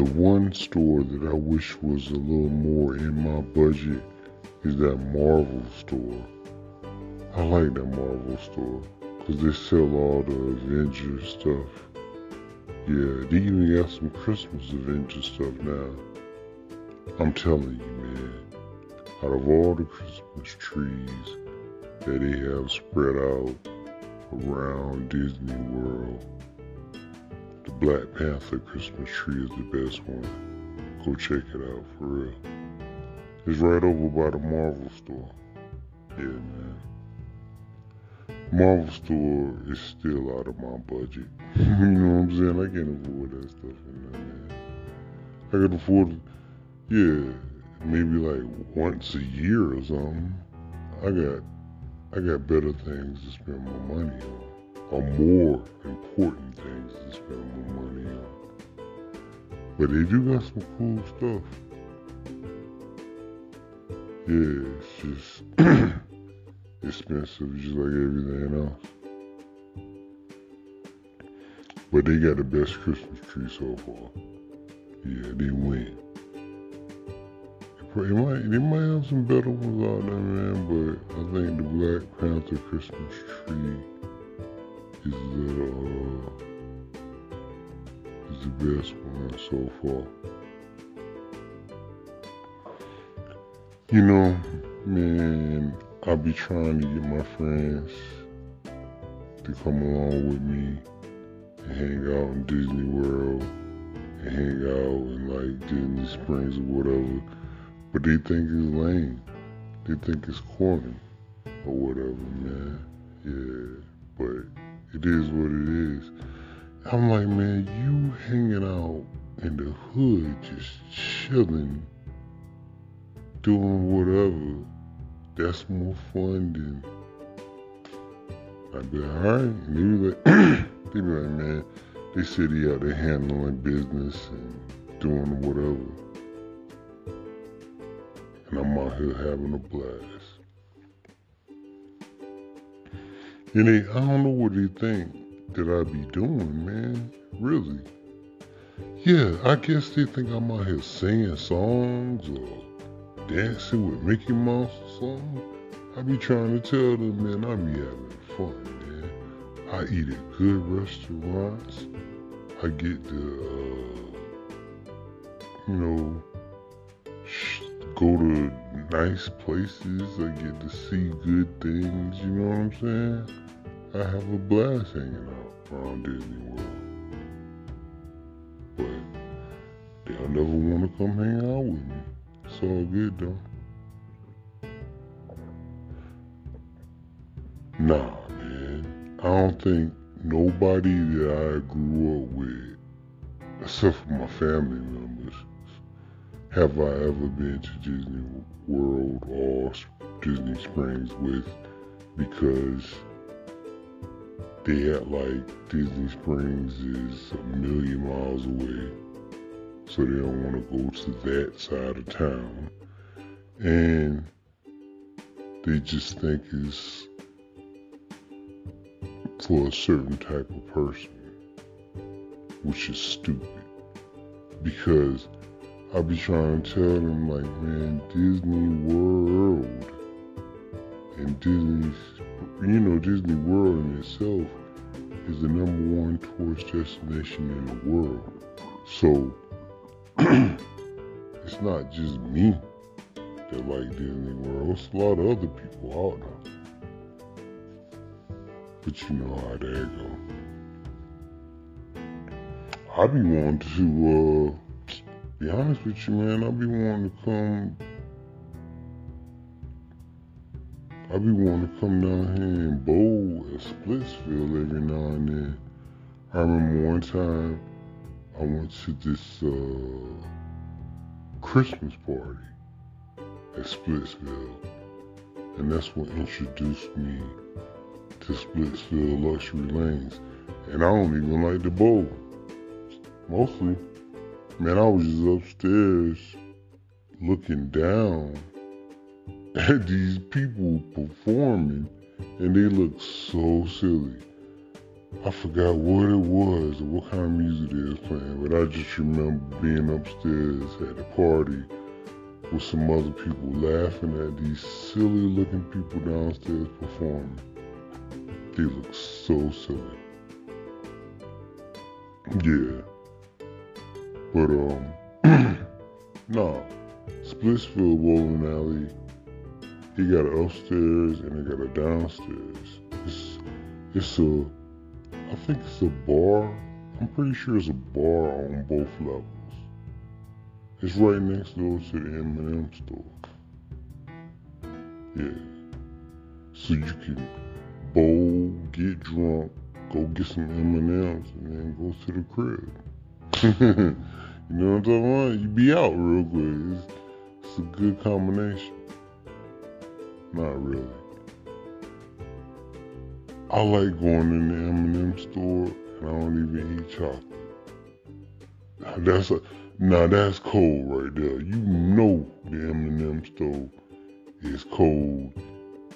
the one store that I wish was a little more in my budget is that Marvel store. I like that Marvel store because they sell all the Avengers stuff. Yeah, they even got some Christmas Avengers stuff now. I'm telling you, man, out of all the Christmas trees that they have spread out around Disney World, the Black Panther Christmas tree is the best one. Go check it out for real. It's right over by the Marvel store. Yeah, man. Marvel store is still out of my budget. you know what I'm saying? I can't afford that stuff in there, man. I can afford, yeah, maybe like once a year or something. I got, I got better things to spend my money on, or more important spend money on. But they do got some cool stuff. Yeah, it's just expensive, just like everything else. But they got the best Christmas tree so far. Yeah, they win. They might, they might have some better ones out there, man, but I think the Black Panther Christmas tree is the, uh, is the best one so far. You know, man, I'll be trying to get my friends to come along with me and hang out in Disney World and hang out in like Disney Springs or whatever. But they think it's lame. They think it's corny or whatever, man. Yeah, but it is what it is. I'm like, man, you hanging out in the hood, just chilling doing whatever, that's more fun than I'd be like, all right. And they be like, they be like, man, they city out there handling business and doing whatever. And I'm out here having a blast. And they, I don't know what they think that I be doing, man. Really. Yeah, I guess they think I'm out here singing songs or dancing with Mickey Mouse or something, I be trying to tell them, man, I be having fun, man. I eat at good restaurants. I get to, uh, you know, go to nice places. I get to see good things. You know what I'm saying? I have a blast hanging out around Disney World. But they'll never want to come hang out with me. It's all good though. Nah, man. I don't think nobody that I grew up with, except for my family members, have I ever been to Disney World or Disney Springs with because they act like Disney Springs is a million miles away so they don't want to go to that side of town. And they just think it's for a certain type of person, which is stupid. Because I be trying to tell them, like, man, Disney World and Disney, you know, Disney World in itself is the number one tourist destination in the world. So it's not just me that like Disney World. It's a lot of other people out there. But you know how that go. I be wanting to, uh, be honest with you, man. I be wanting to come. I be wanting to come down here and bowl at Splitsville every now and then. I remember one time I went to this uh, Christmas party at Splitsville, and that's what introduced me to Splitsville Luxury Lanes. And I don't even like the bowl. Mostly, man, I was just upstairs looking down at these people performing, and they look so silly. I forgot what it was or what kind of music they was playing, but I just remember being upstairs at a party with some other people laughing at these silly looking people downstairs performing. They look so silly. Yeah. But um nah. Splitsville Bowling Alley. He got an upstairs and they got a downstairs. It's it's a I think it's a bar. I'm pretty sure it's a bar on both levels. It's right next door to the M&M store. Yeah. So you can bowl, get drunk, go get some M&Ms, and then go to the crib. you know what I'm talking about? You be out real quick. It's, it's a good combination. Not really. I like going in the M&M store and I don't even eat chocolate. That's a now that's cold right there. You know the M&M store is cold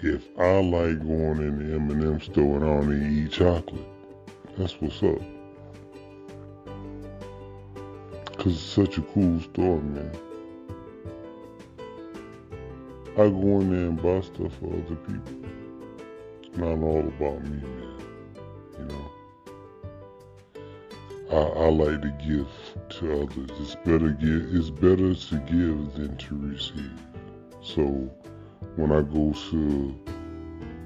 if I like going in the M&M store and I don't even eat chocolate. That's what's up. Cause it's such a cool store, man. I go in there and buy stuff for other people. It's not all about me, man. You know. I, I like to give to others. It's better give. It's better to give than to receive. So when I go to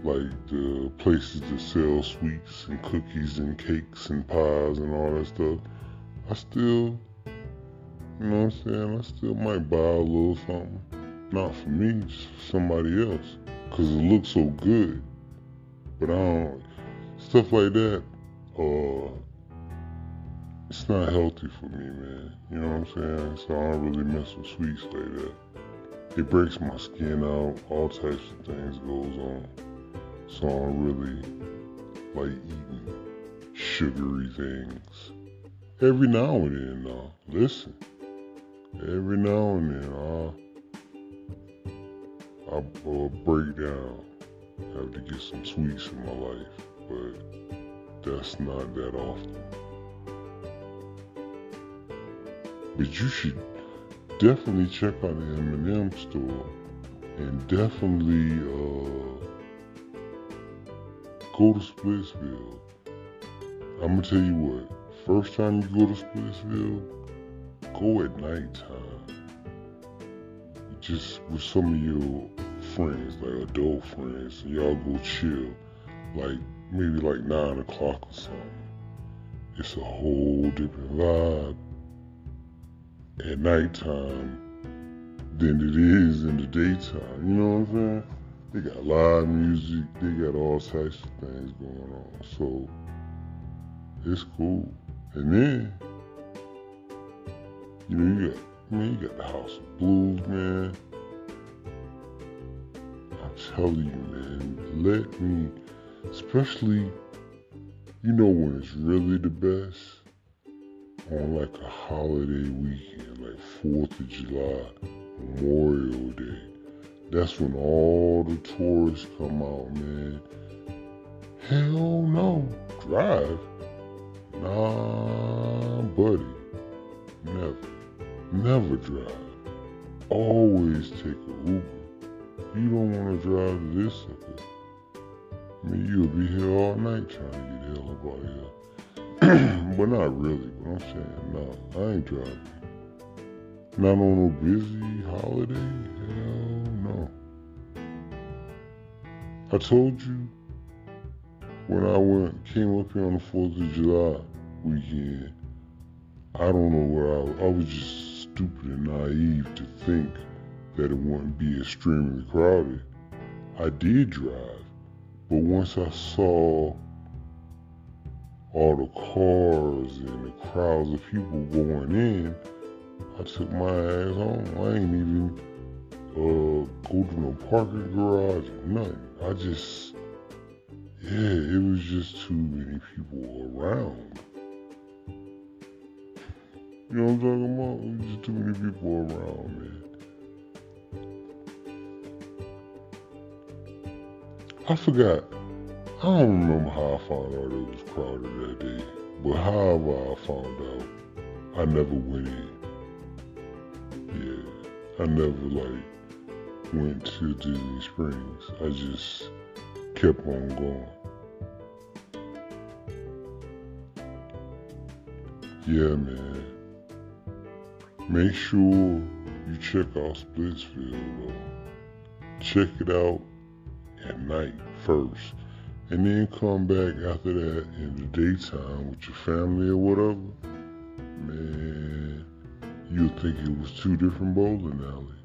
like the places that sell sweets and cookies and cakes and pies and all that stuff, I still, you know what I'm saying? I still might buy a little something. Not for me, somebody else. Cause it looks so good. But I don't, stuff like that, uh, it's not healthy for me, man. You know what I'm saying? So I don't really mess with sweets like that. It breaks my skin out. All types of things goes on. So I don't really like eating sugary things. Every now and then, though. Listen. Every now and then, I'll, I'll uh, break down. Have to get some sweets in my life, but that's not that often. But you should definitely check out the M&M store and definitely uh, go to Splitsville. I'm gonna tell you what. First time you go to Splitsville, go at nighttime. Just with some of your friends, like adult friends, y'all go chill. Like maybe like nine o'clock or something. It's a whole different vibe at nighttime than it is in the daytime. You know what I'm saying? They got live music, they got all types of things going on. So it's cool. And then, you know, you got man, you got the House of Blues, man. Telling you, man, let me especially you know when it's really the best on like a holiday weekend, like 4th of July, Memorial Day. That's when all the tourists come out, man. Hell no. Drive? Nah, buddy. Never. Never drive. Always take a Uber. You don't want to drive this. I mean, you'll be here all night trying to get the hell up out here. but not really. But I'm saying, no, I ain't driving. Not on no busy holiday. Hell no. I told you when I went came up here on the Fourth of July weekend. I don't know where I was. I was just stupid and naive to think that it wouldn't be extremely crowded. I did drive, but once I saw all the cars and the crowds of people going in, I took my ass home. I ain't even uh, go to no parking garage or nothing. I just, yeah, it was just too many people around. You know what I'm talking about? Just too many people around, man. I forgot. I don't remember how I found out it was crowded that day, but however I found out, I never went in. Yeah, I never like went to Disney Springs. I just kept on going. Yeah, man. Make sure you check out Splitsville though. Check it out at night first. And then come back after that in the daytime with your family or whatever. Man, you'll think it was two different bowling alleys.